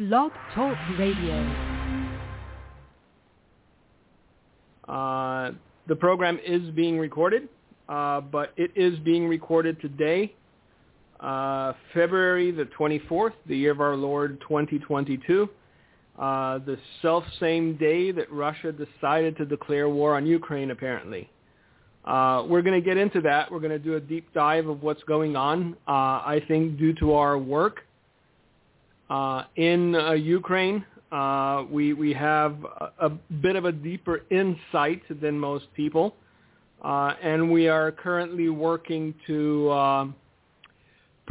Blog Talk Radio. Uh, the program is being recorded, uh, but it is being recorded today, uh, February the 24th, the year of our Lord 2022, uh, the self-same day that Russia decided to declare war on Ukraine, apparently. Uh, we're going to get into that. We're going to do a deep dive of what's going on. Uh, I think due to our work uh, in uh, Ukraine, uh, we we have a, a, bit of a deeper insight than most people, uh, and we are currently working to um,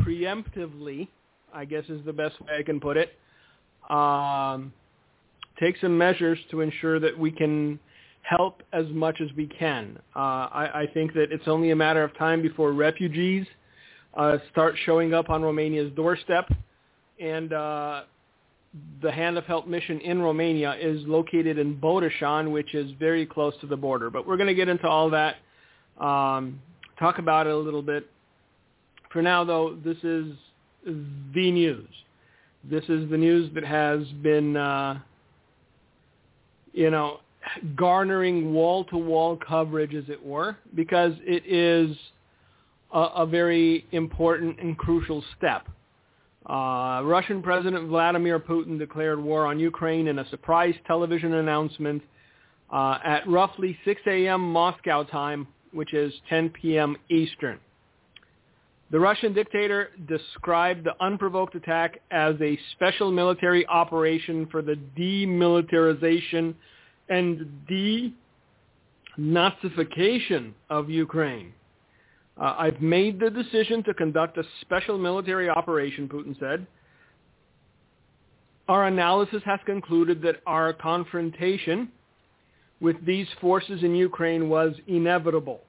preemptively, I guess is the best way I can put it, um, take some measures to ensure that we can help as much as we can. Uh, I, I, think that it's only a matter of time before refugees uh, start showing up on Romania's doorstep. And uh, the Hand of Help mission in Romania is located in Botoșani, which is very close to the border. But we're going to get into all that, um, talk about it a little bit. For now, though, this is the news. This is the news that has been, uh, you know, garnering wall-to-wall coverage, as it were, because it is a, a very important and crucial step. Uh, Russian President Vladimir Putin declared war on Ukraine in a surprise television announcement uh, at roughly 6 a.m. Moscow time, which is 10 p.m. Eastern. The Russian dictator described the unprovoked attack as a special military operation for the demilitarization and denazification of Ukraine. Uh, I've made the decision to conduct a special military operation, Putin said. Our analysis has concluded that our confrontation with these forces in Ukraine was inevitable.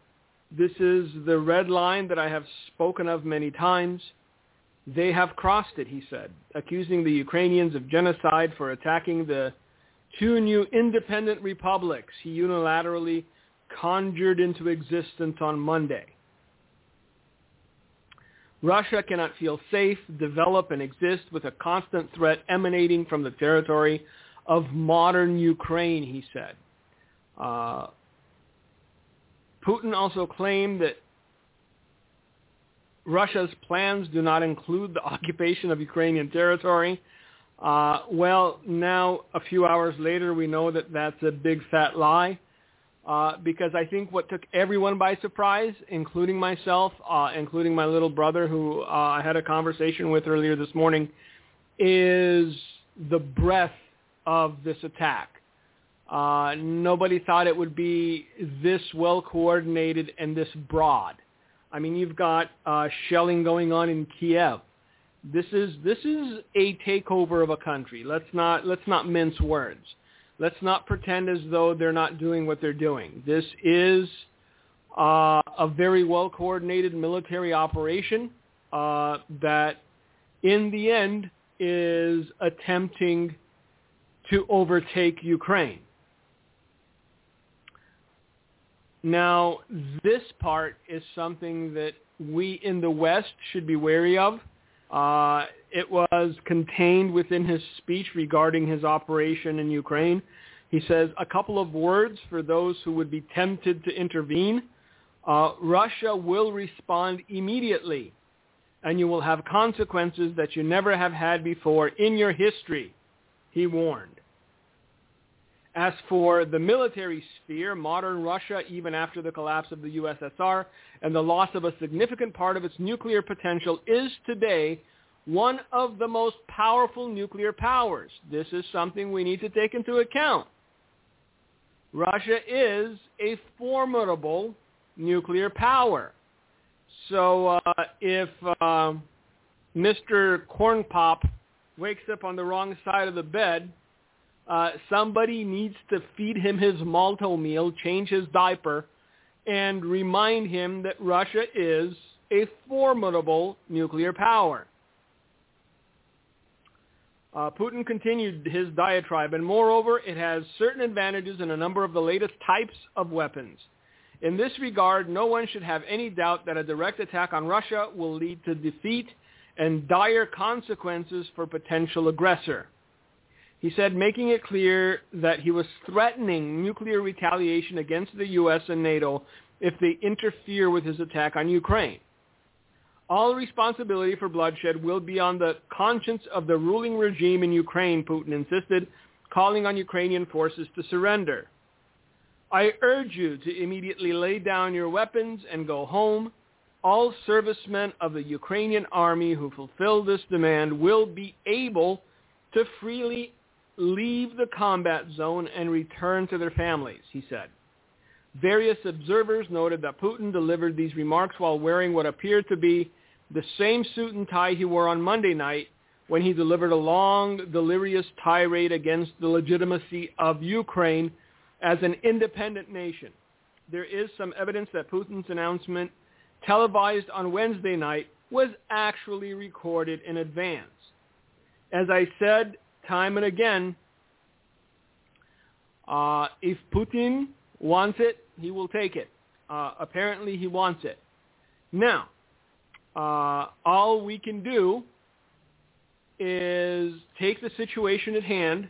This is the red line that I have spoken of many times. They have crossed it, he said, accusing the Ukrainians of genocide for attacking the two new independent republics he unilaterally conjured into existence on Monday. Russia cannot feel safe, develop, and exist with a constant threat emanating from the territory of modern Ukraine, he said. Uh, Putin also claimed that Russia's plans do not include the occupation of Ukrainian territory uh, well, now a few hours later, we know that that's a big fat lie. Uh, because I think what took everyone by surprise, including myself, uh, including my little brother, who uh, I had a conversation with earlier this morning, is the breadth of this attack. Uh, nobody thought it would be this well coordinated and this broad. I mean, you've got uh, shelling going on in Kiev. This is this is a takeover of a country. Let's not let's not mince words. Let's not pretend as though they're not doing what they're doing. This is uh, a very well coordinated military operation uh, that, in the end, is attempting to overtake Ukraine. Now, this part is something that we in the West should be wary of uh, it was contained within his speech regarding his operation in Ukraine. He says a couple of words for those who would be tempted to intervene. Uh, Russia will respond immediately, and you will have consequences that you never have had before in your history, he warned. As for the military sphere, modern Russia, even after the collapse of the USSR and the loss of a significant part of its nuclear potential, is today one of the most powerful nuclear powers. This is something we need to take into account. Russia is a formidable nuclear power. So uh, if uh, Mr. Corn Pop wakes up on the wrong side of the bed, uh, somebody needs to feed him his Malt-O-Meal, change his diaper, and remind him that Russia is a formidable nuclear power. Uh, Putin continued his diatribe, and moreover, it has certain advantages in a number of the latest types of weapons. In this regard, no one should have any doubt that a direct attack on Russia will lead to defeat and dire consequences for potential aggressor. He said, making it clear that he was threatening nuclear retaliation against the U.S. and NATO if they interfere with his attack on Ukraine. All responsibility for bloodshed will be on the conscience of the ruling regime in Ukraine, Putin insisted, calling on Ukrainian forces to surrender. I urge you to immediately lay down your weapons and go home. All servicemen of the Ukrainian army who fulfill this demand will be able to freely leave the combat zone and return to their families, he said. Various observers noted that Putin delivered these remarks while wearing what appeared to be the same suit and tie he wore on Monday night when he delivered a long, delirious tirade against the legitimacy of Ukraine as an independent nation. There is some evidence that Putin's announcement, televised on Wednesday night, was actually recorded in advance. As I said time and again, uh, if Putin wants it, he will take it. Uh, apparently he wants it. Now, uh, all we can do is take the situation at hand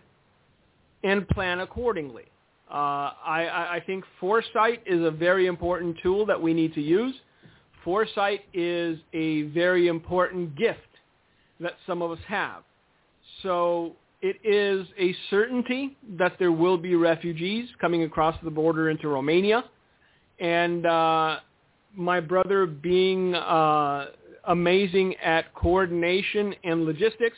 and plan accordingly. Uh, I, I think foresight is a very important tool that we need to use. Foresight is a very important gift that some of us have. So it is a certainty that there will be refugees coming across the border into Romania. And uh, my brother being uh, amazing at coordination and logistics,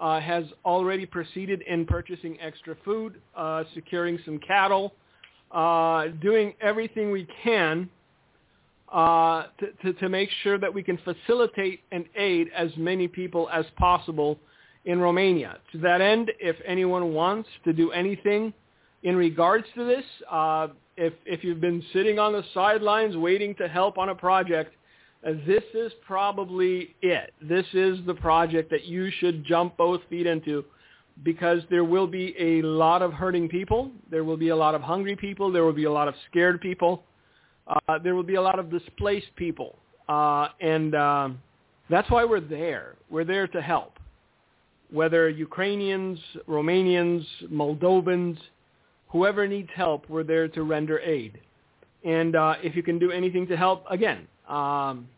uh, has already proceeded in purchasing extra food, uh, securing some cattle, uh, doing everything we can uh, to, to, to, make sure that we can facilitate and aid as many people as possible in Romania. To that end, if anyone wants to do anything in regards to this, uh, if, if you've been sitting on the sidelines waiting to help on a project, uh, this is probably it. This is the project that you should jump both feet into because there will be a lot of hurting people. There will be a lot of hungry people. There will be a lot of scared people. Uh, there will be a lot of displaced people. Uh, and um, that's why we're there. We're there to help. Whether Ukrainians, Romanians, Moldovans, whoever needs help, we're there to render aid. And uh, if you can do anything to help, again, um,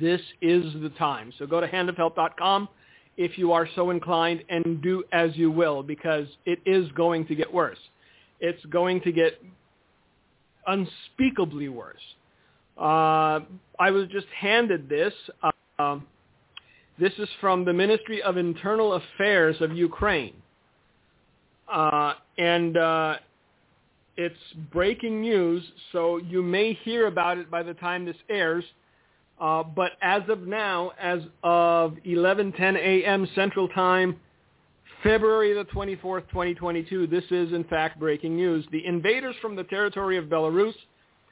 this is the time. So go to handofhelp.com if you are so inclined and do as you will because it is going to get worse. It's going to get unspeakably worse. Uh, I was just handed this. Uh, this is from the Ministry of Internal Affairs of Ukraine. Uh, and uh, it's breaking news, so you may hear about it by the time this airs. Uh, but as of now, as of 11:10 a.m. Central Time, February the 24th, 2022, this is in fact breaking news. The invaders from the territory of Belarus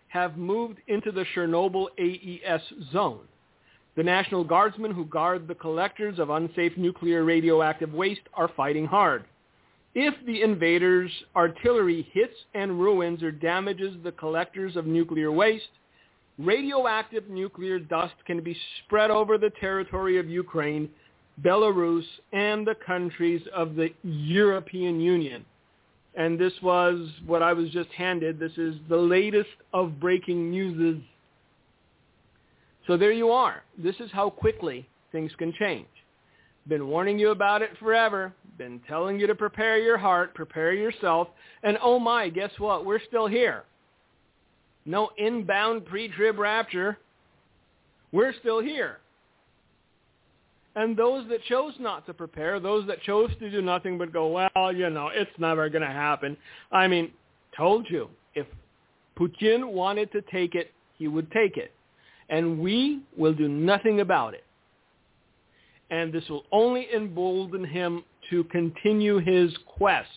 have moved into the Chernobyl AES zone. The National Guardsmen who guard the collectors of unsafe nuclear radioactive waste are fighting hard. If the invaders' artillery hits and ruins or damages the collectors of nuclear waste, radioactive nuclear dust can be spread over the territory of Ukraine, Belarus, and the countries of the European Union. And this was what I was just handed. This is the latest of breaking news. So there you are. This is how quickly things can change. Been warning you about it forever. Been telling you to prepare your heart, prepare yourself. And oh my, guess what? We're still here. No inbound pre-trib rapture. We're still here. And those that chose not to prepare, those that chose to do nothing but go, well, you know, it's never going to happen. I mean, told you, if Putin wanted to take it, he would take it. And we will do nothing about it and this will only embolden him to continue his quest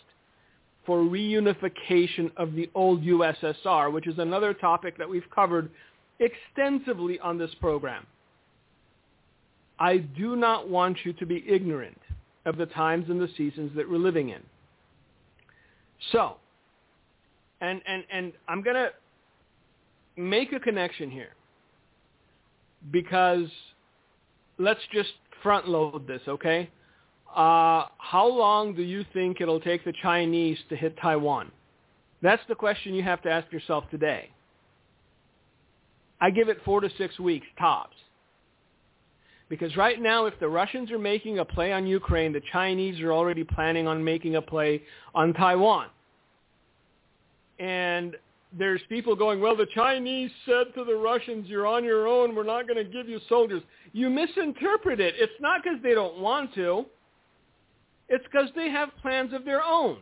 for reunification of the old USSR, which is another topic that we've covered extensively on this program. I do not want you to be ignorant of the times and the seasons that we're living in. So, and, and, and I'm going to make a connection here because let's just front load this, okay? uh, how long do you think it'll take the Chinese to hit Taiwan? That's the question you have to ask yourself today. I give it four to six weeks tops. Because right now, if the Russians are making a play on Ukraine, the Chinese are already planning on making a play on Taiwan. And there's people going, well, the Chinese said to the Russians, you're on your own. We're not going to give you soldiers. You misinterpret it. It's not because they don't want to. It's because they have plans of their own.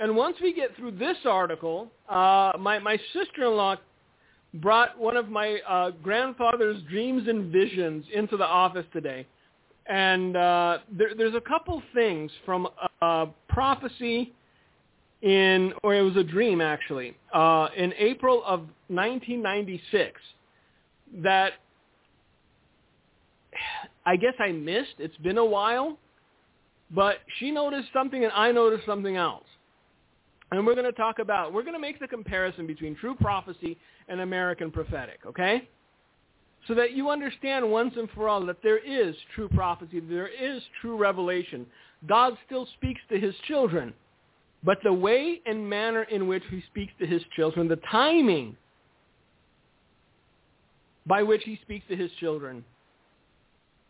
And once we get through this article, uh, my, my sister-in-law brought one of my uh, grandfather's dreams and visions into the office today. And uh, there, there's a couple things from uh, prophecy in, or it was a dream actually, uh, in April of 1996 that I guess I missed. It's been a while, but she noticed something and I noticed something else. And we're going to talk about, we're going to make the comparison between true prophecy and American prophetic, okay? So that you understand once and for all that there is true prophecy, there is true revelation. God still speaks to his children. But the way and manner in which he speaks to his children, the timing by which he speaks to his children,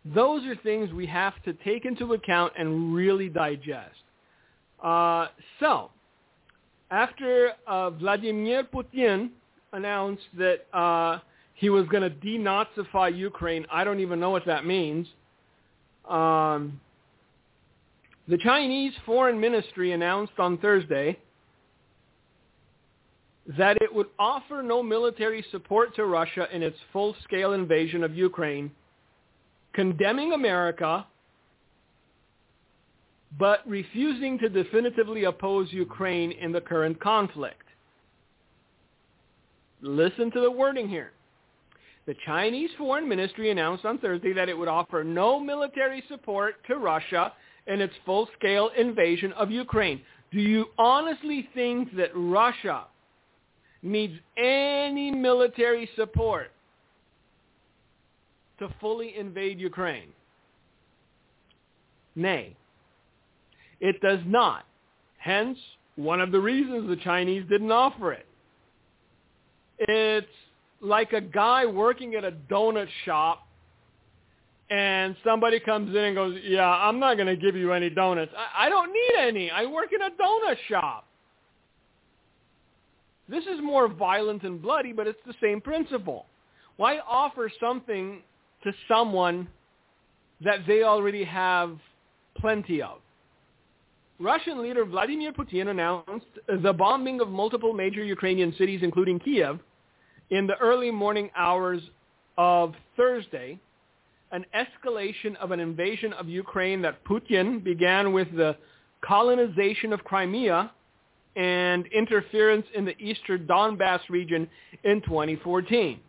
those are things we have to take into account and really digest. Uh, so, after uh, Vladimir Putin announced that uh, he was going to denazify Ukraine, I don't even know what that means. Um, the Chinese Foreign Ministry announced on Thursday that it would offer no military support to Russia in its full-scale invasion of Ukraine, condemning America but refusing to definitively oppose Ukraine in the current conflict. Listen to the wording here. The Chinese Foreign Ministry announced on Thursday that it would offer no military support to Russia in its full-scale invasion of Ukraine. Do you honestly think that Russia needs any military support to fully invade Ukraine? Nay. It does not. Hence, one of the reasons the Chinese didn't offer it. It's like a guy working at a donut shop and somebody comes in and goes, yeah, I'm not going to give you any donuts. I, I don't need any. I work in a donut shop. This is more violent and bloody, but it's the same principle. Why offer something to someone that they already have plenty of? Russian leader Vladimir Putin announced the bombing of multiple major Ukrainian cities, including Kiev, in the early morning hours of Thursday, an escalation of an invasion of Ukraine that Putin began with the colonization of Crimea and interference in the eastern Donbass region in 2014.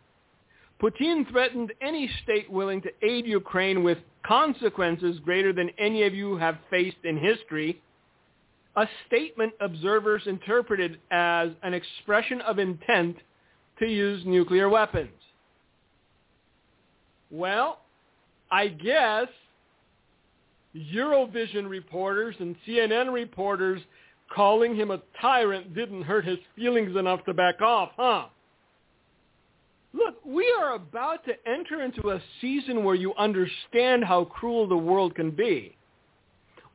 Putin threatened any state willing to aid Ukraine with consequences greater than any of you have faced in history a statement observers interpreted as an expression of intent to use nuclear weapons. Well, I guess Eurovision reporters and CNN reporters calling him a tyrant didn't hurt his feelings enough to back off, huh? Look, we are about to enter into a season where you understand how cruel the world can be.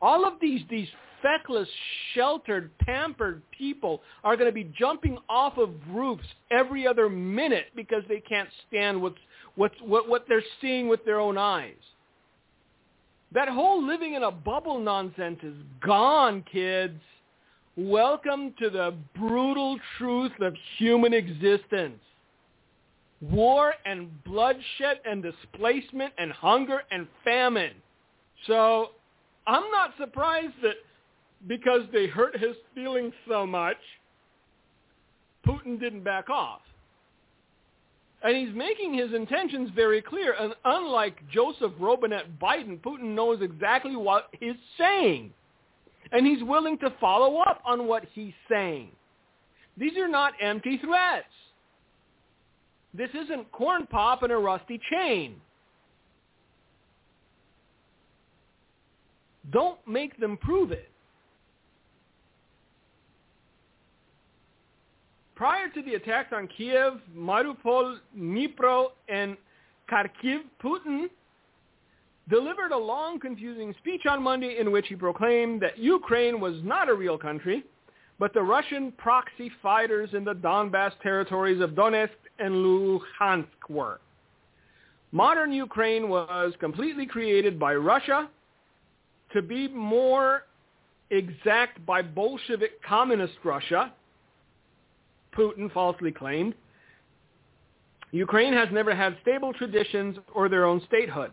All of these, these feckless, sheltered, pampered people are going to be jumping off of roofs every other minute because they can't stand what's, what's, what, what they're seeing with their own eyes. That whole living in a bubble nonsense is gone, kids. Welcome to the brutal truth of human existence. War and bloodshed and displacement and hunger and famine. So I'm not surprised that because they hurt his feelings so much, Putin didn't back off. And he's making his intentions very clear. And unlike Joseph Robinette Biden, Putin knows exactly what he's saying. And he's willing to follow up on what he's saying. These are not empty threats. This isn't corn pop and a rusty chain. Don't make them prove it. Prior to the attacks on Kiev, Mariupol, Dnipro, and Kharkiv, Putin delivered a long, confusing speech on Monday in which he proclaimed that Ukraine was not a real country, but the Russian proxy fighters in the Donbass territories of Donetsk and Luhansk were. Modern Ukraine was completely created by Russia, to be more exact by Bolshevik communist Russia, Putin falsely claimed. Ukraine has never had stable traditions or their own statehood.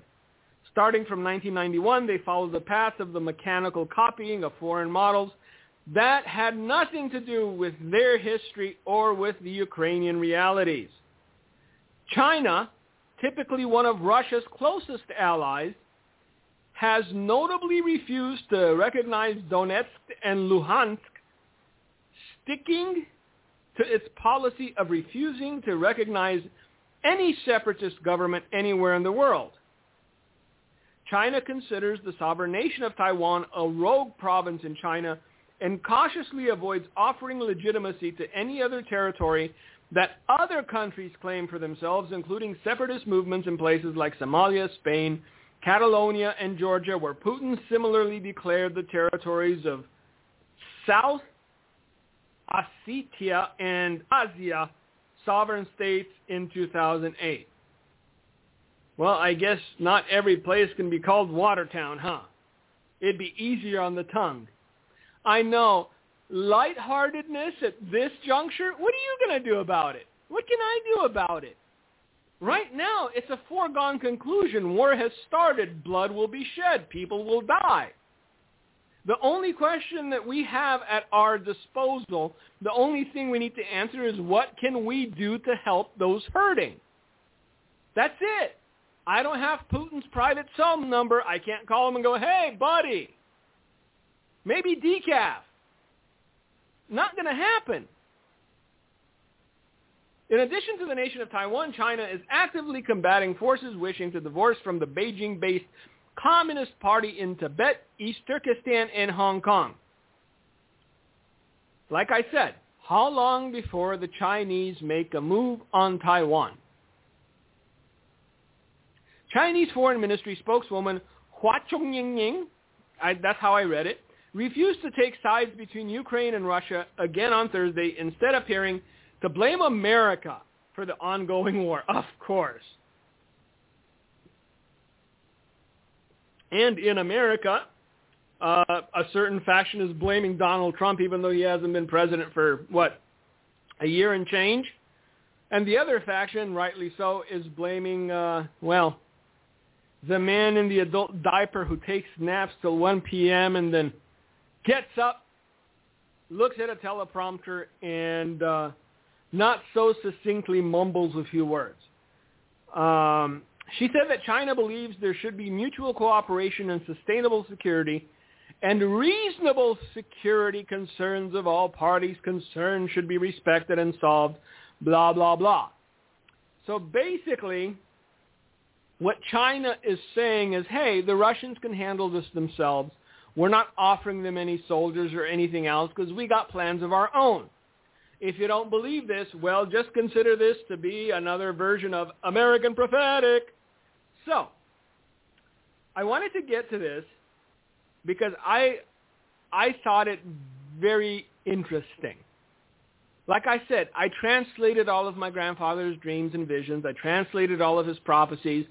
Starting from 1991, they followed the path of the mechanical copying of foreign models that had nothing to do with their history or with the Ukrainian realities. China, typically one of Russia's closest allies, has notably refused to recognize Donetsk and Luhansk, sticking to its policy of refusing to recognize any separatist government anywhere in the world. China considers the sovereign nation of Taiwan a rogue province in China and cautiously avoids offering legitimacy to any other territory that other countries claim for themselves, including separatist movements in places like Somalia, Spain, Catalonia, and Georgia, where Putin similarly declared the territories of South Ossetia and Abkhazia sovereign states in 2008. Well, I guess not every place can be called Watertown, huh? It'd be easier on the tongue. I know. Lightheartedness at this juncture, what are you going to do about it? What can I do about it? Right now, it's a foregone conclusion. War has started. Blood will be shed. People will die. The only question that we have at our disposal, the only thing we need to answer is what can we do to help those hurting? That's it. I don't have Putin's private cell number. I can't call him and go, hey, buddy. Maybe decaf. Not going to happen. In addition to the nation of Taiwan, China is actively combating forces wishing to divorce from the Beijing-based Communist Party in Tibet, East Turkestan, and Hong Kong. Like I said, how long before the Chinese make a move on Taiwan? Chinese Foreign Ministry spokeswoman Hua Chunying, that's how I read it, refused to take sides between Ukraine and Russia again on Thursday, instead appearing to blame America for the ongoing war. Of course. And in America, uh, a certain faction is blaming Donald Trump, even though he hasn't been president for, what, a year and change? And the other faction, rightly so, is blaming, uh, well, the man in the adult diaper who takes naps till 1 p.m. and then gets up, looks at a teleprompter, and uh, not so succinctly mumbles a few words. Um, she said that China believes there should be mutual cooperation and sustainable security, and reasonable security concerns of all parties concerned should be respected and solved, blah, blah, blah. So basically, what China is saying is, hey, the Russians can handle this themselves. We're not offering them any soldiers or anything else because we got plans of our own. If you don't believe this, well, just consider this to be another version of American prophetic. So, I wanted to get to this because I, I thought it very interesting. Like I said, I translated all of my grandfather's dreams and visions. I translated all of his prophecies,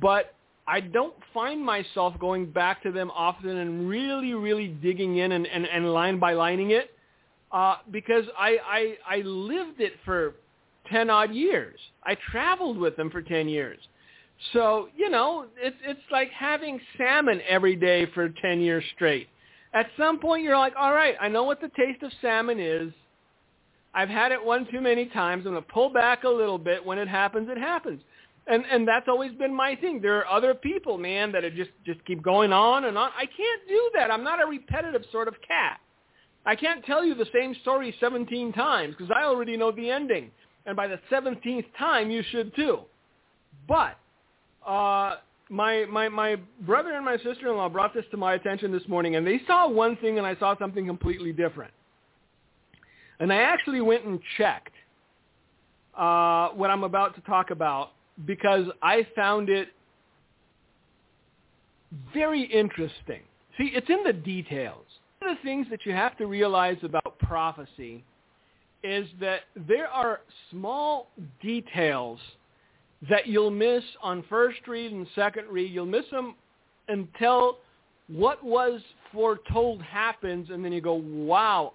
but I don't find myself going back to them often and really, really digging in and, and, and line by lining it uh, because I, I, I lived it for 10 odd years. I traveled with them for 10 years. So, you know, it's, it's like having salmon every day for 10 years straight. At some point you're like, all right, I know what the taste of salmon is. I've had it one too many times. I'm going to pull back a little bit. When it happens, it happens. And and that's always been my thing. There are other people, man, that just just keep going on and on. I can't do that. I'm not a repetitive sort of cat. I can't tell you the same story 17 times because I already know the ending. And by the 17th time, you should too. But uh, my my my brother and my sister-in-law brought this to my attention this morning, and they saw one thing, and I saw something completely different. And I actually went and checked uh, what I'm about to talk about because I found it very interesting. See, it's in the details. One of the things that you have to realize about prophecy is that there are small details that you'll miss on first read and second read. You'll miss them until what was foretold happens, and then you go, wow,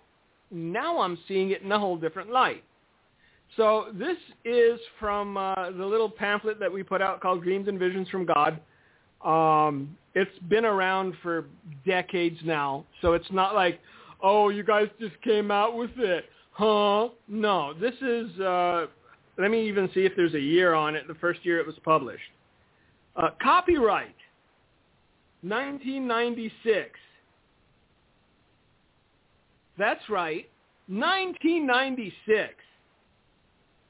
now I'm seeing it in a whole different light. So this is from uh, the little pamphlet that we put out called Dreams and Visions from God. Um, it's been around for decades now, so it's not like, oh, you guys just came out with it, huh? No, this is. Uh, let me even see if there's a year on it. The first year it was published. Uh, copyright, 1996. That's right, 1996.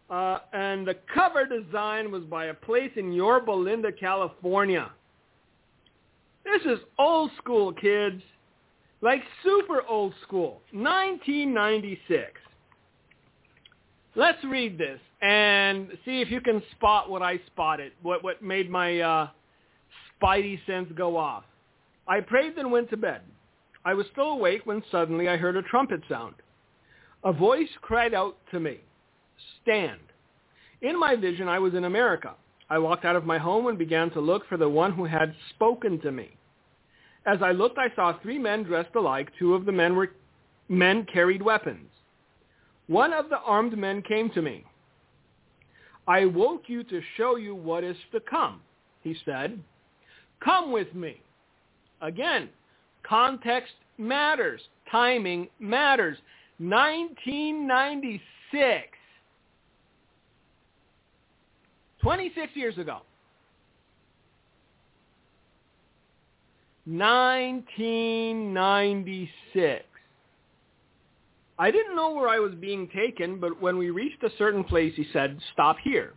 Uh, and the cover design was by a place in Yorba Linda, California. This is old school, kids. Like super old school. 1996. Let's read this and see if you can spot what I spotted, what, what made my uh, spidey sense go off. I prayed and went to bed. I was still awake when suddenly I heard a trumpet sound. A voice cried out to me, stand. In my vision, I was in America. I walked out of my home and began to look for the one who had spoken to me. As I looked, I saw three men dressed alike. Two of the men were men carried weapons. One of the armed men came to me. I woke you to show you what is to come, he said. Come with me. Again, context matters. Timing matters. 1996. 26 years ago. 1996. I didn't know where I was being taken, but when we reached a certain place, he said, stop here.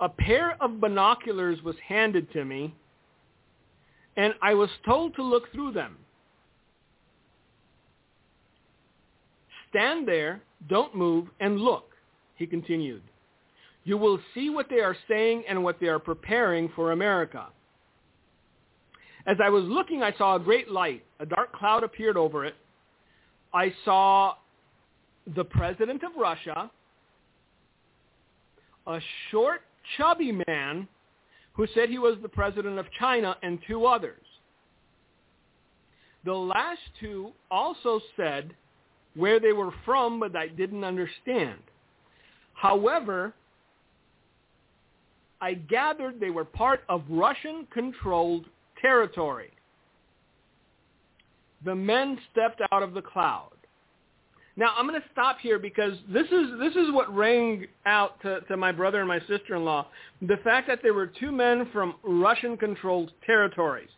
A pair of binoculars was handed to me, and I was told to look through them. Stand there, don't move, and look, he continued. You will see what they are saying and what they are preparing for America. As I was looking, I saw a great light. A dark cloud appeared over it. I saw the president of Russia, a short, chubby man who said he was the president of China, and two others. The last two also said where they were from, but I didn't understand. However, I gathered they were part of Russian-controlled territory. The men stepped out of the cloud. Now I'm going to stop here because this is this is what rang out to, to my brother and my sister-in-law. The fact that there were two men from Russian-controlled territories,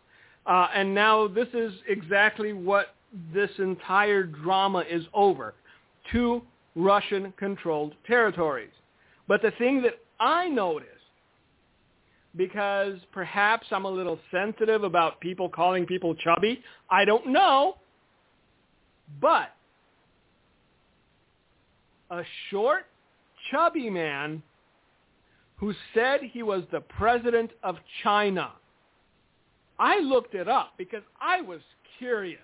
uh, and now this is exactly what this entire drama is over: two Russian-controlled territories. But the thing that I noticed because perhaps I'm a little sensitive about people calling people chubby. I don't know. But a short, chubby man who said he was the president of China. I looked it up because I was curious.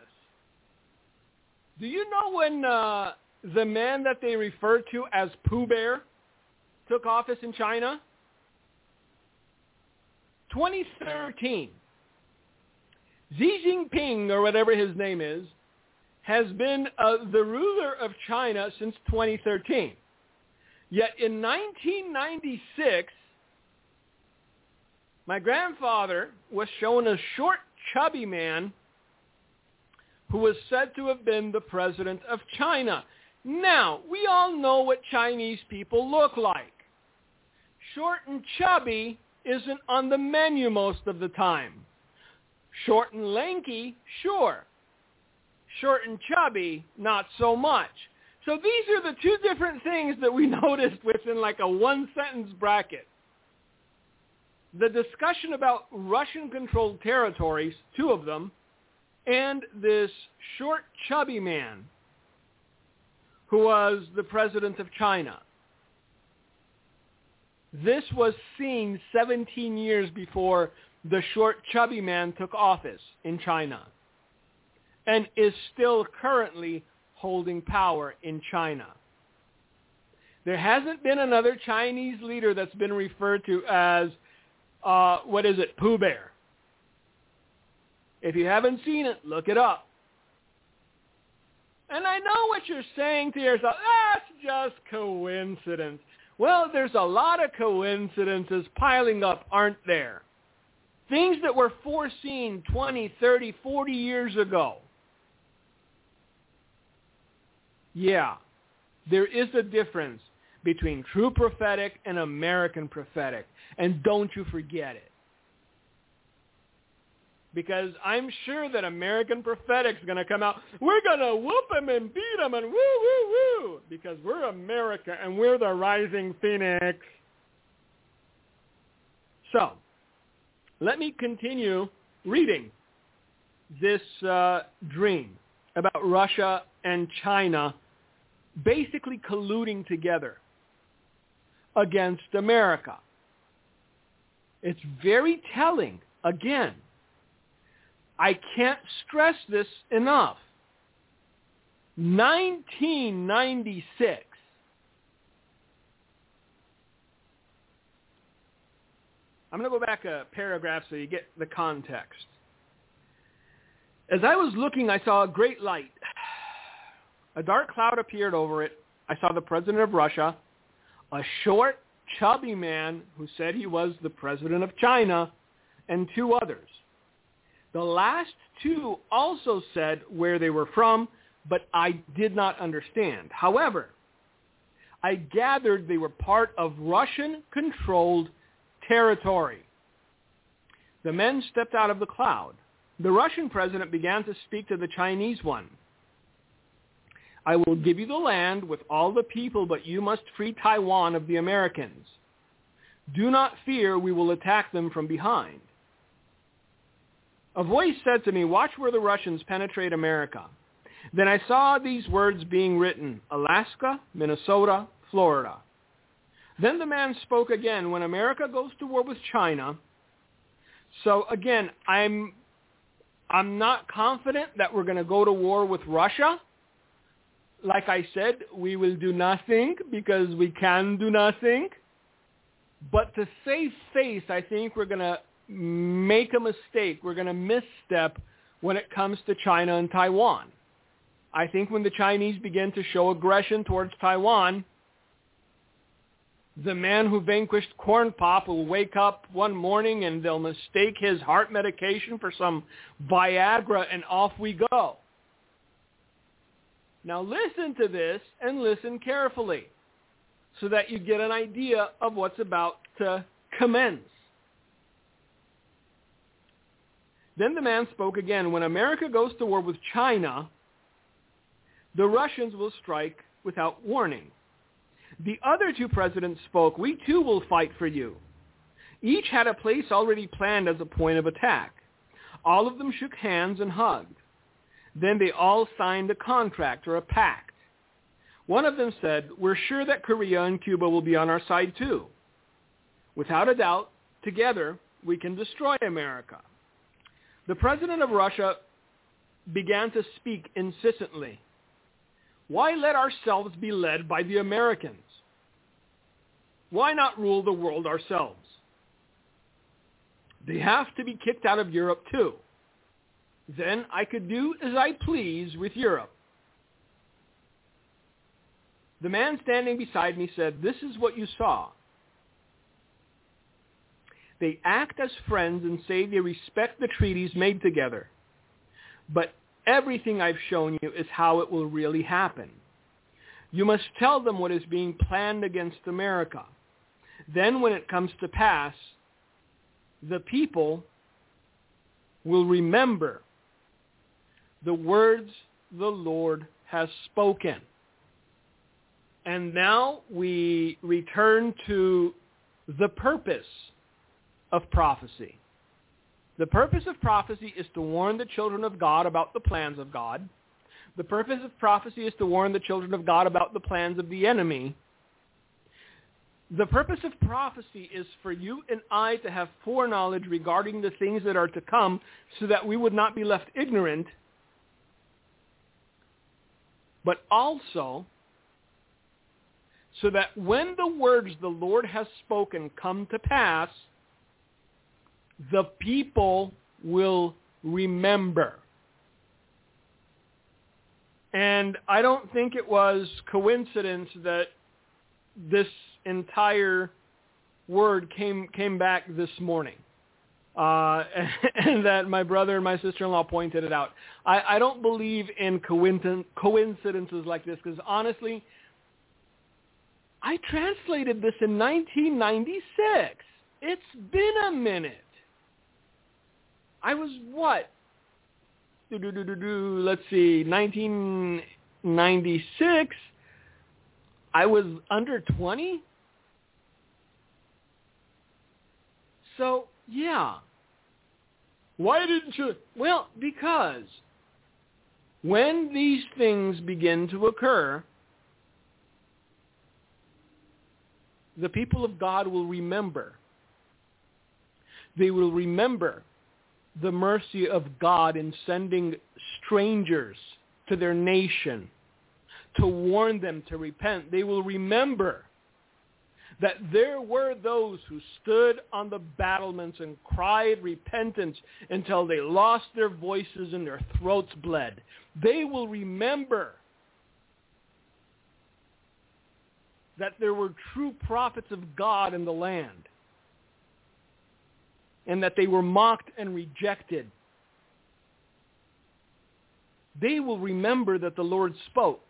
Do you know when uh, the man that they refer to as Pooh Bear took office in China? 2013, Xi Jinping, or whatever his name is, has been uh, the ruler of China since 2013. Yet in 1996, my grandfather was shown a short, chubby man who was said to have been the president of China. Now, we all know what Chinese people look like. Short and chubby isn't on the menu most of the time. Short and lanky, sure. Short and chubby, not so much. So these are the two different things that we noticed within like a one sentence bracket. the discussion about Russian-controlled territories, two of them, and this short, chubby man who was the president of China. This was seen 17 years before the short, chubby man took office in China and is still currently holding power in China. There hasn't been another Chinese leader that's been referred to as, uh, what is it, Pooh Bear. If you haven't seen it, look it up. And I know what you're saying to yourself, that's just coincidence. Well, there's a lot of coincidences piling up, aren't there? Things that were foreseen 20, 30, 40 years ago. Yeah, there is a difference between true prophetic and American prophetic. And don't you forget it because I'm sure that American Prophetic's going to come out. We're going to whoop them and beat them and woo, woo, woo, because we're America and we're the rising phoenix. So, let me continue reading this uh, dream about Russia and China basically colluding together against America. It's very telling, again, I can't stress this enough. 1996. I'm going to go back a paragraph so you get the context. As I was looking, I saw a great light. A dark cloud appeared over it. I saw the president of Russia, a short, chubby man who said he was the president of China, and two others. The last two also said where they were from, but I did not understand. However, I gathered they were part of Russian-controlled territory. The men stepped out of the cloud. The Russian president began to speak to the Chinese one. I will give you the land with all the people, but you must free Taiwan of the Americans. Do not fear, we will attack them from behind. A voice said to me, watch where the Russians penetrate America. Then I saw these words being written, Alaska, Minnesota, Florida. Then the man spoke again, when America goes to war with China. So again, I'm, I'm not confident that we're going to go to war with Russia. Like I said, we will do nothing because we can do nothing. But to save face, I think we're going to make a mistake. We're going to misstep when it comes to China and Taiwan. I think when the Chinese begin to show aggression towards Taiwan, the man who vanquished Corn Pop will wake up one morning and they'll mistake his heart medication for some Viagra and off we go. Now listen to this and listen carefully so that you get an idea of what's about to commence. Then the man spoke again. When America goes to war with China, the Russians will strike without warning. The other two presidents spoke, we too will fight for you. Each had a place already planned as a point of attack. All of them shook hands and hugged. Then they all signed a contract or a pact. One of them said, we're sure that Korea and Cuba will be on our side too. Without a doubt, together we can destroy America. The president of Russia began to speak insistently. Why let ourselves be led by the Americans? Why not rule the world ourselves? They have to be kicked out of Europe too. Then I could do as I please with Europe. The man standing beside me said, this is what you saw. They act as friends and say they respect the treaties made together. But everything I've shown you is how it will really happen. You must tell them what is being planned against America. Then when it comes to pass, the people will remember the words the Lord has spoken. And now we return to the purpose of prophecy. The purpose of prophecy is to warn the children of God about the plans of God. The purpose of prophecy is to warn the children of God about the plans of the enemy. The purpose of prophecy is for you and I to have foreknowledge regarding the things that are to come so that we would not be left ignorant, but also so that when the words the Lord has spoken come to pass, the people will remember. And I don't think it was coincidence that this entire word came came back this morning. Uh, and that my brother and my sister-in-law pointed it out. I, I don't believe in coincidences like this because honestly, I translated this in 1996. It's been a minute. I was what? Let's see, 1996. I was under 20. So, yeah. Why didn't you? Well, because when these things begin to occur, the people of God will remember. They will remember the mercy of God in sending strangers to their nation to warn them to repent. They will remember that there were those who stood on the battlements and cried repentance until they lost their voices and their throats bled. They will remember that there were true prophets of God in the land and that they were mocked and rejected. They will remember that the Lord spoke.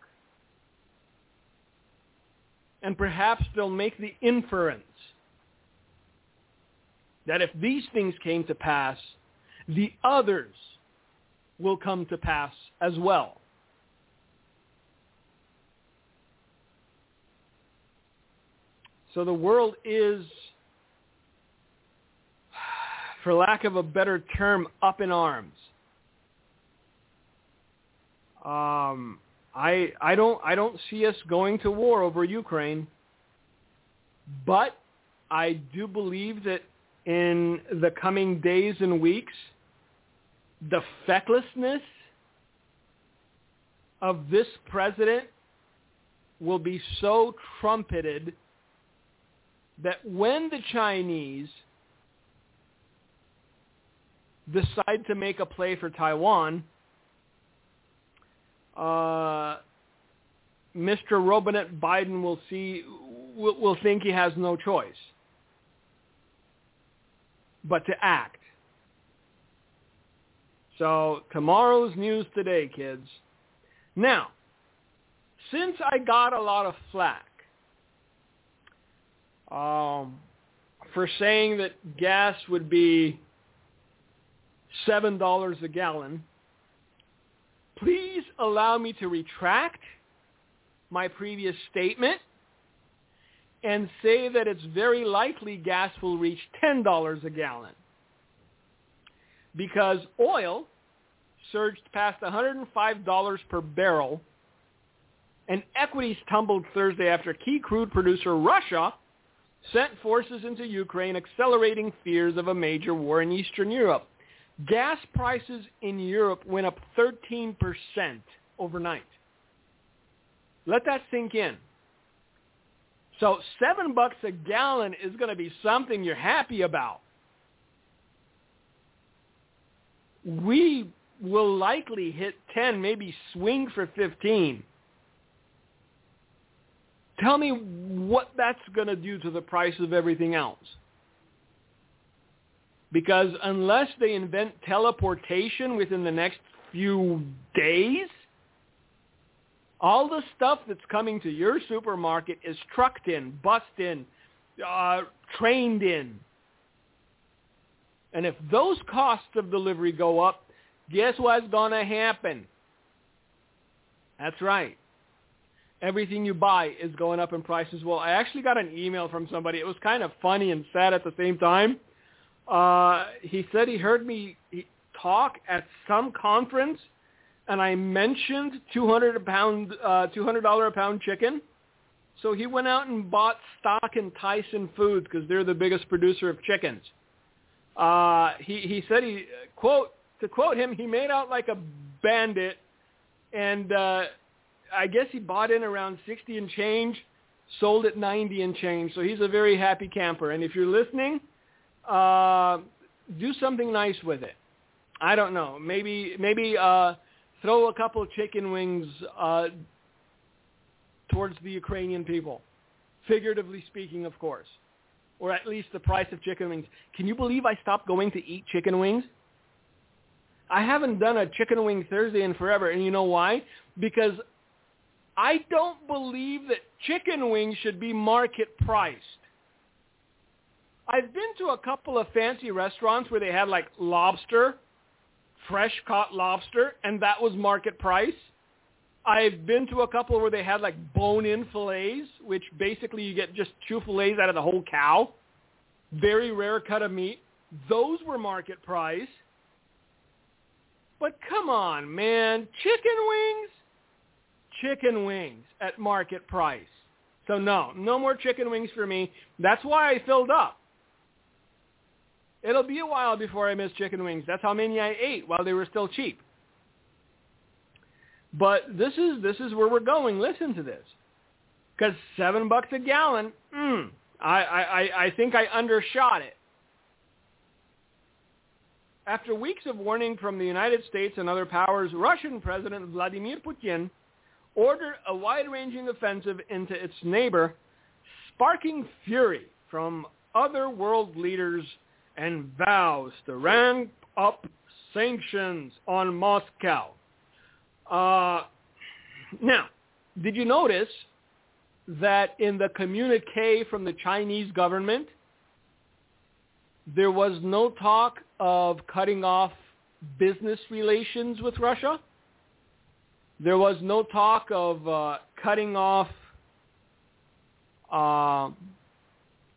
And perhaps they'll make the inference that if these things came to pass, the others will come to pass as well. So the world is, for lack of a better term, up in arms. Um, I I don't I don't see us going to war over Ukraine, but I do believe that in the coming days and weeks, the fecklessness of this president will be so trumpeted that when the Chinese decide to make a play for Taiwan, uh, Mr. Robinette Biden will see will, will think he has no choice but to act. So tomorrow's news today, kids. Now, since I got a lot of flack um, for saying that gas would be $7 a gallon, please allow me to retract my previous statement and say that it's very likely gas will reach $10 a gallon because oil surged past $105 per barrel and equities tumbled Thursday after key crude producer Russia sent forces into Ukraine, accelerating fears of a major war in Eastern Europe. Gas prices in Europe went up 13% overnight. Let that sink in. So seven bucks a gallon is going to be something you're happy about. We will likely hit 10, maybe swing for 15. Tell me what that's going to do to the price of everything else. Because unless they invent teleportation within the next few days, all the stuff that's coming to your supermarket is trucked in, bussed in, uh, trained in. And if those costs of delivery go up, guess what's going to happen? That's right everything you buy is going up in price as well. I actually got an email from somebody. It was kind of funny and sad at the same time. Uh, he said he heard me talk at some conference, and I mentioned 200 a pound, uh, $200 a pound chicken. So he went out and bought stock in Tyson Foods because they're the biggest producer of chickens. Uh, he he said he quote to quote him, he made out like a bandit, and uh, I guess he bought in around 60 and change, sold at 90 and change. So he's a very happy camper. And if you're listening, uh, do something nice with it. I don't know. Maybe maybe uh, throw a couple chicken wings uh, towards the Ukrainian people, figuratively speaking, of course, or at least the price of chicken wings. Can you believe I stopped going to eat chicken wings? I haven't done a chicken wing Thursday in forever, and you know why? Because I don't believe that chicken wings should be market priced. I've been to a couple of fancy restaurants where they had like lobster, fresh caught lobster, and that was market price. I've been to a couple where they had like bone-in fillets, which basically you get just two fillets out of the whole cow. Very rare cut of meat. Those were market price. But come on, man. Chicken wings? Chicken wings at market price. So no, no more chicken wings for me. That's why I filled up. It'll be a while before I miss chicken wings. That's how many I ate while they were still cheap. But this is this is where we're going. Listen to this, because seven bucks a gallon. Mm, I, I I think I undershot it. After weeks of warning from the United States and other powers, Russian President Vladimir Putin ordered a wide-ranging offensive into its neighbor, sparking fury from other world leaders and vows to ramp up sanctions on Moscow. Uh, now, did you notice that in the communique from the Chinese government, there was no talk of cutting off business relations with Russia. There was no talk of uh, cutting off, uh,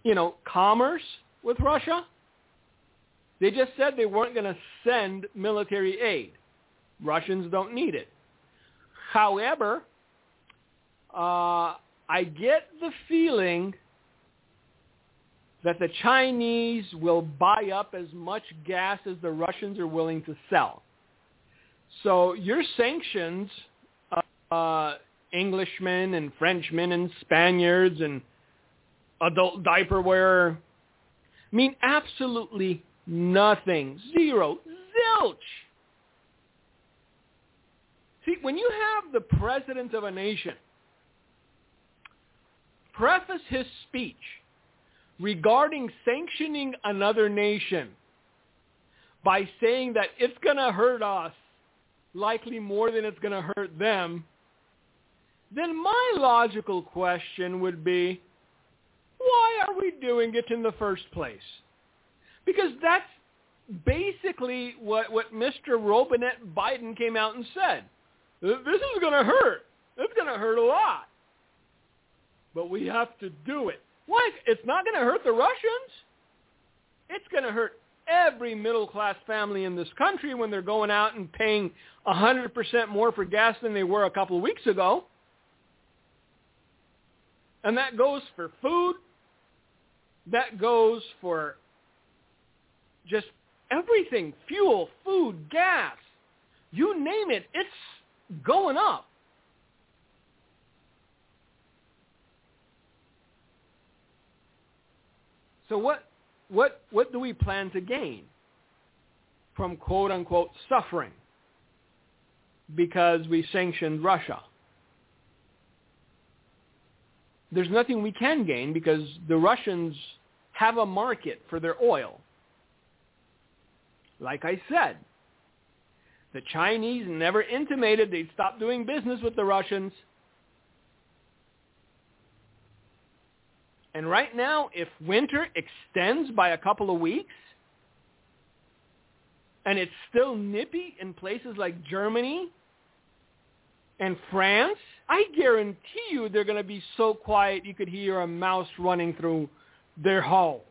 you know, commerce with Russia. They just said they weren't going to send military aid. Russians don't need it. However, uh, I get the feeling that the Chinese will buy up as much gas as the Russians are willing to sell. So your sanctions, uh, uh, Englishmen and Frenchmen and Spaniards and adult diaper wearer, mean absolutely nothing. Zero. Zilch. See, when you have the president of a nation preface his speech regarding sanctioning another nation by saying that it's going to hurt us likely more than it's going to hurt them, then my logical question would be, why are we doing it in the first place? Because that's basically what, what Mr. Robinette Biden came out and said. This is going to hurt. It's going to hurt a lot. But we have to do it. Why? It's not going to hurt the Russians. It's going to hurt every middle-class family in this country when they're going out and paying 100% more for gas than they were a couple of weeks ago. And that goes for food. That goes for just everything. Fuel, food, gas. You name it, it's going up. So what, what, what do we plan to gain from quote unquote suffering because we sanctioned Russia? There's nothing we can gain because the Russians have a market for their oil. Like I said, the Chinese never intimated they'd stop doing business with the Russians And right now, if winter extends by a couple of weeks, and it's still nippy in places like Germany and France, I guarantee you they're going to be so quiet you could hear a mouse running through their halls.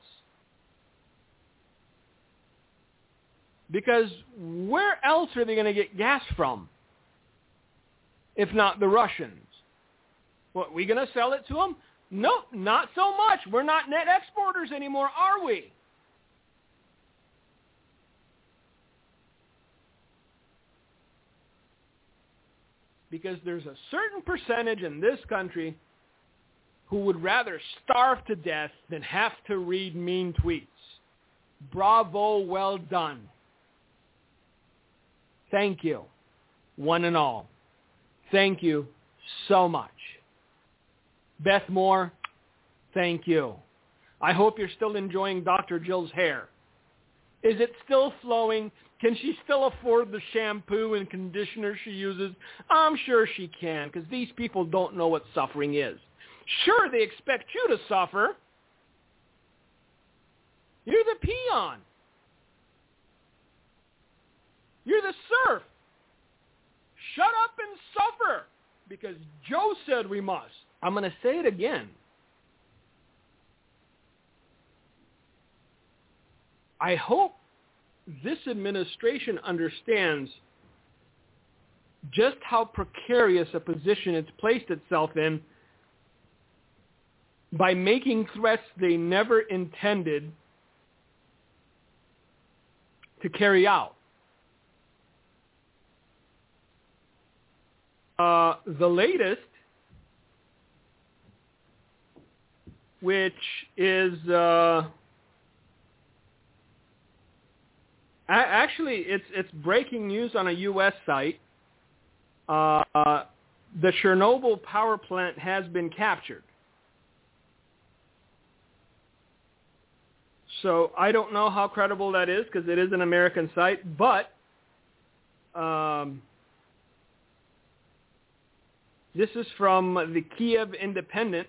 Because where else are they going to get gas from? If not the Russians. What, we going to sell it to them? Nope, not so much. We're not net exporters anymore, are we? Because there's a certain percentage in this country who would rather starve to death than have to read mean tweets. Bravo, well done. Thank you, one and all. Thank you so much. Beth Moore, thank you. I hope you're still enjoying Dr. Jill's hair. Is it still flowing? Can she still afford the shampoo and conditioner she uses? I'm sure she can because these people don't know what suffering is. Sure, they expect you to suffer. You're the peon. You're the serf. Shut up and suffer because Joe said we must. I'm going to say it again. I hope this administration understands just how precarious a position it's placed itself in by making threats they never intended to carry out. Uh, the latest, which is uh, actually it's it's breaking news on a U.S. site. Uh, the Chernobyl power plant has been captured. So I don't know how credible that is because it is an American site, but um, this is from the Kiev Independent.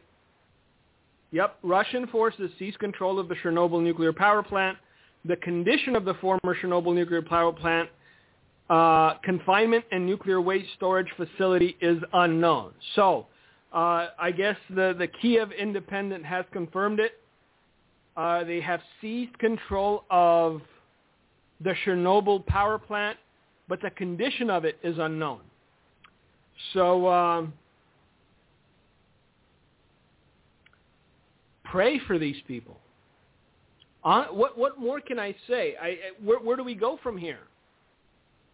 Yep, Russian forces seize control of the Chernobyl nuclear power plant. The condition of the former Chernobyl nuclear power plant uh, confinement and nuclear waste storage facility is unknown. So uh, I guess the, the Kiev Independent has confirmed it. Uh, they have seized control of the Chernobyl power plant, but the condition of it is unknown. So um, pray for these people. Uh, what what more can I say? I, where, where do we go from here?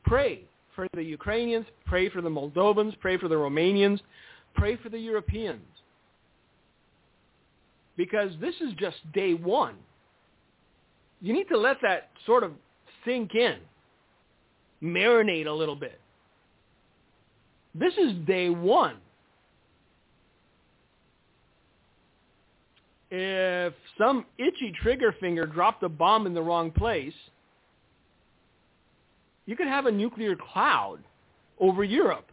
Pray for the Ukrainians. Pray for the Moldovans. Pray for the Romanians. Pray for the Europeans because this is just day one. You need to let that sort of sink in, marinate a little bit. This is day one. If some itchy trigger finger dropped a bomb in the wrong place, you could have a nuclear cloud over Europe.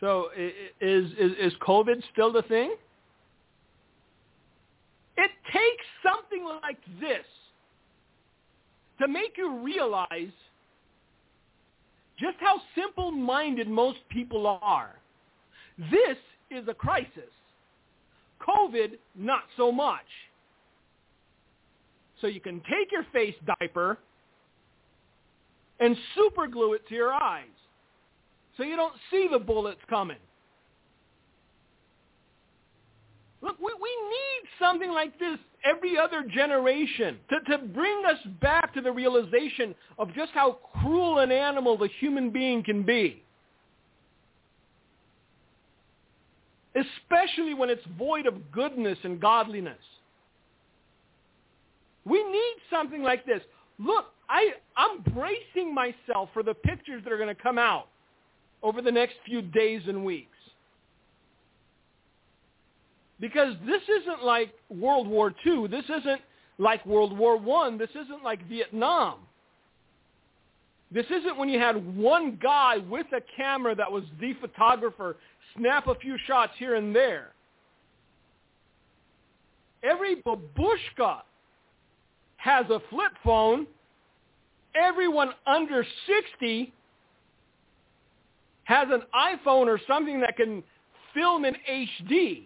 So is, is, is COVID still the thing? It takes something like this to make you realize just how simple-minded most people are. This is a crisis. COVID, not so much. So you can take your face diaper and super glue it to your eyes so you don't see the bullets coming. Look, we, we need something like this every other generation to, to bring us back to the realization of just how cruel an animal the human being can be. Especially when it's void of goodness and godliness. We need something like this. Look, I, I'm bracing myself for the pictures that are going to come out over the next few days and weeks. Because this isn't like World War II. This isn't like World War I. This isn't like Vietnam. This isn't when you had one guy with a camera that was the photographer snap a few shots here and there. Every babushka has a flip phone. Everyone under 60 has an iPhone or something that can film in HD.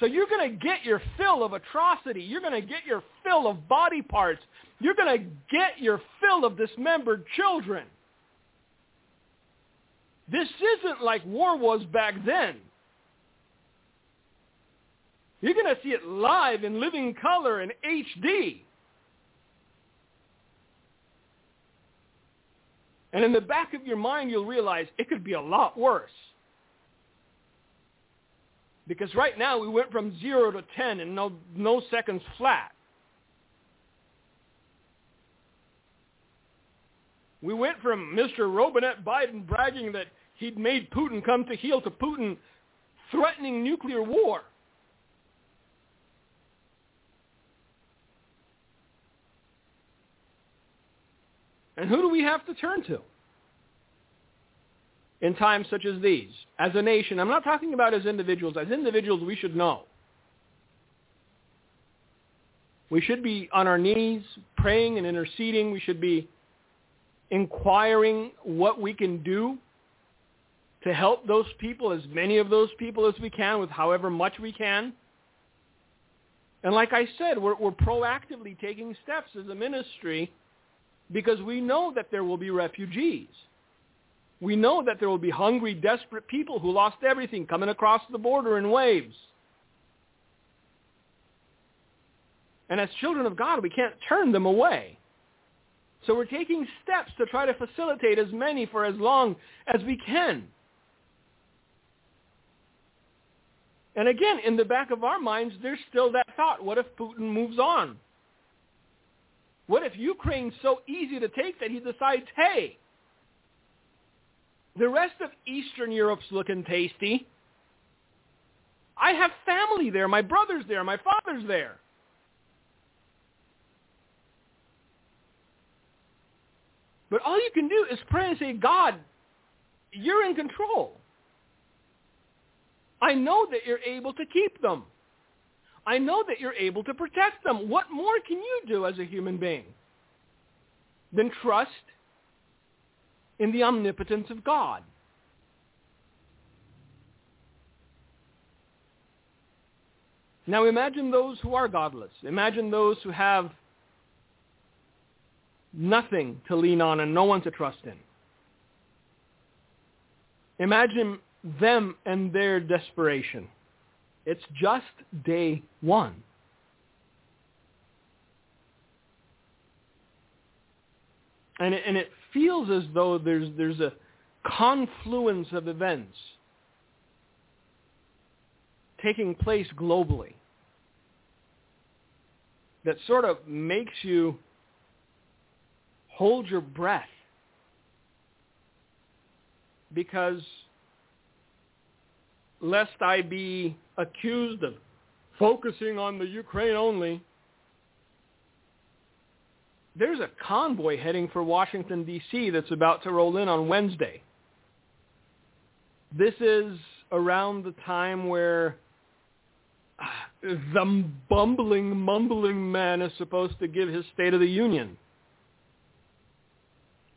So you're going to get your fill of atrocity. You're going to get your fill of body parts. You're going to get your fill of dismembered children. This isn't like war was back then. You're going to see it live in living color in HD. And in the back of your mind, you'll realize it could be a lot worse. Because right now we went from zero to 10 in no, no seconds flat. We went from Mr. Robinette Biden bragging that he'd made Putin come to heel to Putin threatening nuclear war. And who do we have to turn to? in times such as these as a nation. I'm not talking about as individuals. As individuals, we should know. We should be on our knees praying and interceding. We should be inquiring what we can do to help those people, as many of those people as we can, with however much we can. And like I said, we're, we're proactively taking steps as a ministry because we know that there will be refugees. We know that there will be hungry, desperate people who lost everything coming across the border in waves. And as children of God, we can't turn them away. So we're taking steps to try to facilitate as many for as long as we can. And again, in the back of our minds, there's still that thought, what if Putin moves on? What if Ukraine's so easy to take that he decides, hey, the rest of Eastern Europe's looking tasty. I have family there. My brother's there. My father's there. But all you can do is pray and say, God, you're in control. I know that you're able to keep them. I know that you're able to protect them. What more can you do as a human being than trust in the omnipotence of God. Now imagine those who are godless. Imagine those who have nothing to lean on and no one to trust in. Imagine them and their desperation. It's just day one. And it, and it feels as though there's, there's a confluence of events taking place globally that sort of makes you hold your breath because lest I be accused of focusing on the Ukraine only, there's a convoy heading for Washington, D.C. that's about to roll in on Wednesday. This is around the time where ah, the bumbling, mumbling man is supposed to give his State of the Union.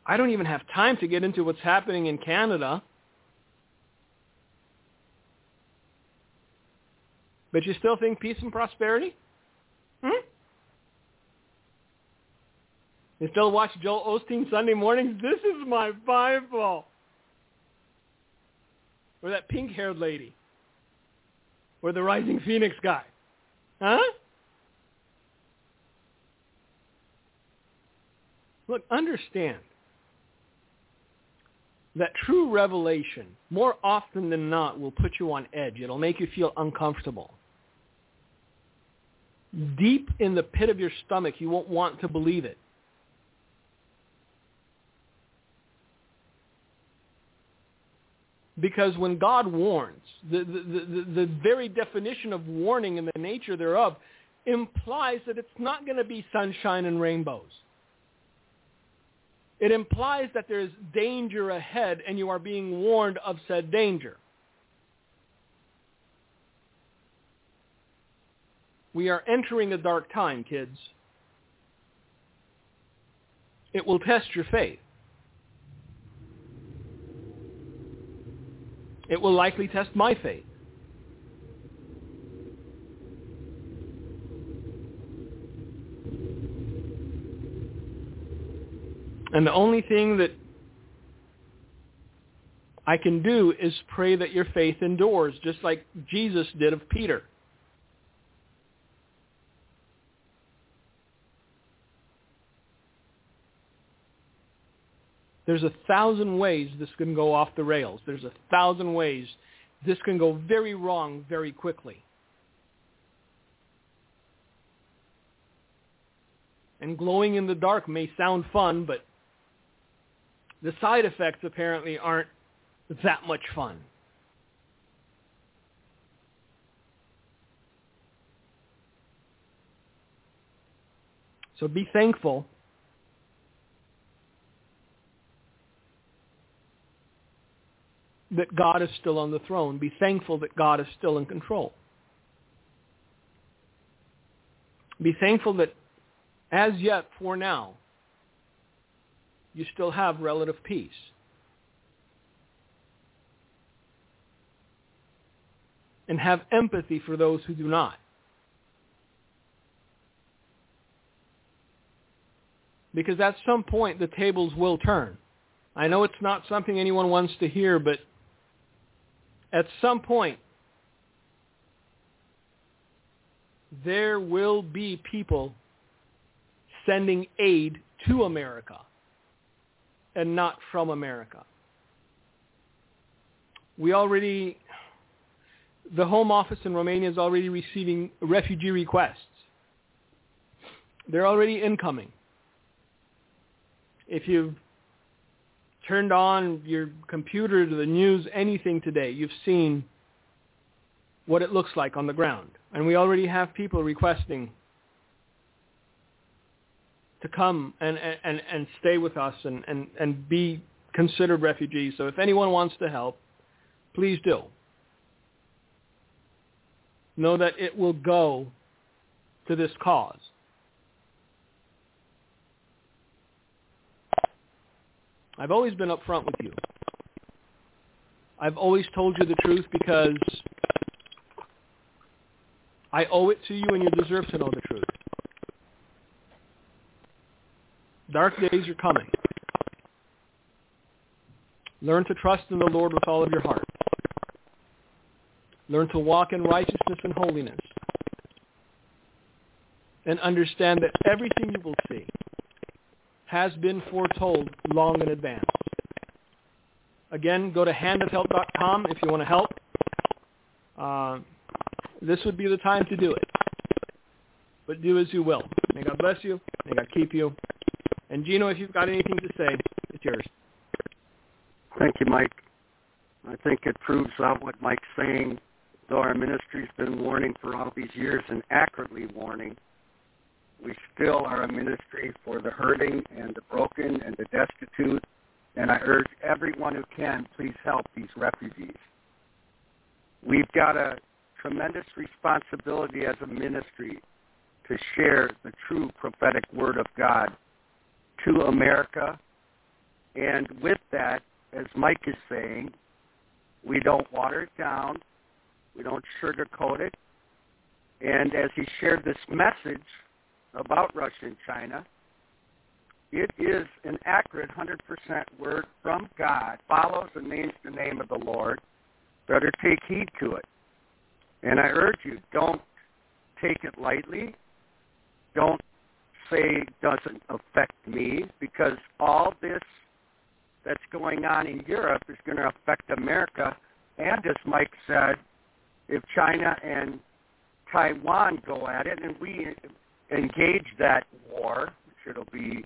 I don't even have time to get into what's happening in Canada. But you still think peace and prosperity? Hmm? You still watch Joel Osteen Sunday mornings? This is my Bible. Or that pink-haired lady. Or the Rising Phoenix guy. Huh? Look, understand that true revelation, more often than not, will put you on edge. It'll make you feel uncomfortable. Deep in the pit of your stomach, you won't want to believe it. Because when God warns, the, the, the, the, very definition of warning and the nature thereof implies that it's not going to be sunshine and rainbows. It implies that there is danger ahead and you are being warned of said danger. We are entering a dark time, kids. It will test your faith. It will likely test my faith. And the only thing that I can do is pray that your faith endures, just like Jesus did of Peter. There's a thousand ways this can go off the rails. There's a thousand ways this can go very wrong very quickly. And glowing in the dark may sound fun, but the side effects apparently aren't that much fun. So be thankful that God is still on the throne. Be thankful that God is still in control. Be thankful that as yet, for now, you still have relative peace. And have empathy for those who do not. Because at some point the tables will turn. I know it's not something anyone wants to hear, but at some point, there will be people sending aid to America and not from America. We already, the Home Office in Romania is already receiving refugee requests. They're already incoming. If you've turned on your computer to the news, anything today, you've seen what it looks like on the ground. And we already have people requesting to come and, and, and stay with us and, and, and be considered refugees. So if anyone wants to help, please do. Know that it will go to this cause. I've always been upfront with you. I've always told you the truth because I owe it to you and you deserve to know the truth. Dark days are coming. Learn to trust in the Lord with all of your heart. Learn to walk in righteousness and holiness. And understand that everything you will see has been foretold long in advance. Again, go to handofhelp.com if you want to help. Uh, this would be the time to do it. But do as you will. May God bless you. May God keep you. And Gino, if you've got anything to say, it's yours. Thank you, Mike. I think it proves out what Mike's saying. Though our ministry's been warning for all these years and accurately warning, we still are a ministry for the hurting and the broken and the destitute. And I urge everyone who can, please help these refugees. We've got a tremendous responsibility as a ministry to share the true prophetic word of God to America. And with that, as Mike is saying, we don't water it down. We don't sugarcoat it. And as he shared this message about Russia and China, it is an accurate 100% word from God, follows and names the name of the Lord. Better take heed to it. And I urge you, don't take it lightly. Don't say doesn't affect me because all this that's going on in Europe is going to affect America. And as Mike said, if China and Taiwan go at it and we engage that war, which it'll be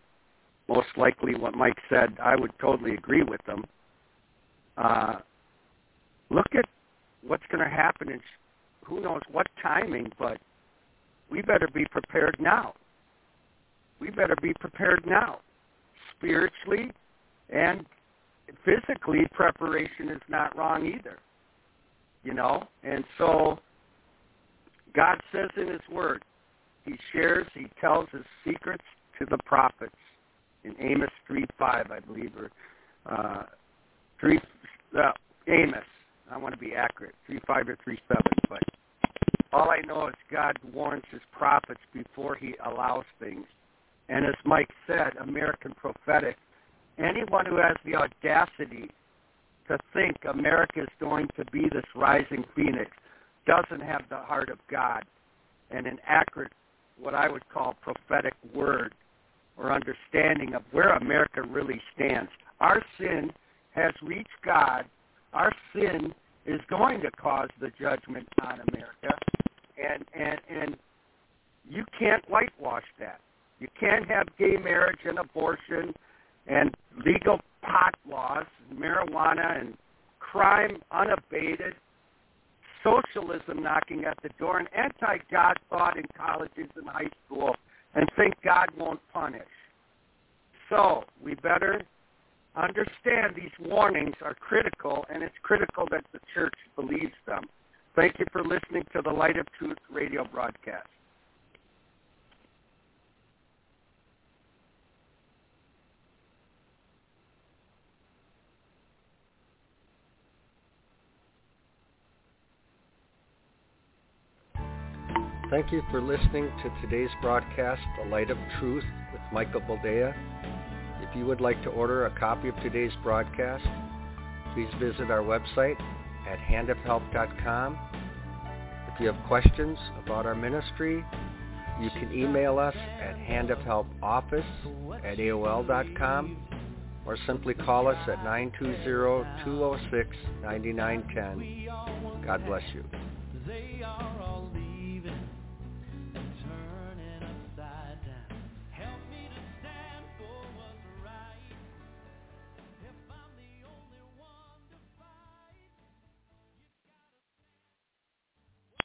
most likely what Mike said, I would totally agree with them. Uh, look at what's going to happen in who knows what timing, but we better be prepared now. We better be prepared now. Spiritually and physically, preparation is not wrong either. You know? And so God says in his word, he shares, he tells his secrets to the prophets in Amos 3.5, I believe, or uh, 3, uh, Amos. I want to be accurate, 3.5 or 3.7, but all I know is God warns his prophets before he allows things. And as Mike said, American prophetic anyone who has the audacity to think America is going to be this rising phoenix doesn't have the heart of God and an accurate, what I would call prophetic word or understanding of where America really stands. Our sin has reached God. Our sin is going to cause the judgment on America. And and and you can't whitewash that. You can't have gay marriage and abortion and legal pot laws, marijuana and crime unabated, socialism knocking at the door, and anti-God thought in colleges and high school, and think God won't punish. So we better understand these warnings are critical, and it's critical that the church believes them. Thank you for listening to the Light of Truth radio broadcast. Thank you for listening to today's broadcast, The Light of Truth with Michael Boldea. If you would like to order a copy of today's broadcast, please visit our website at handofhelp.com. If you have questions about our ministry, you can email us at handofhelpoffice at AOL.com or simply call us at 920-206-9910. God bless you.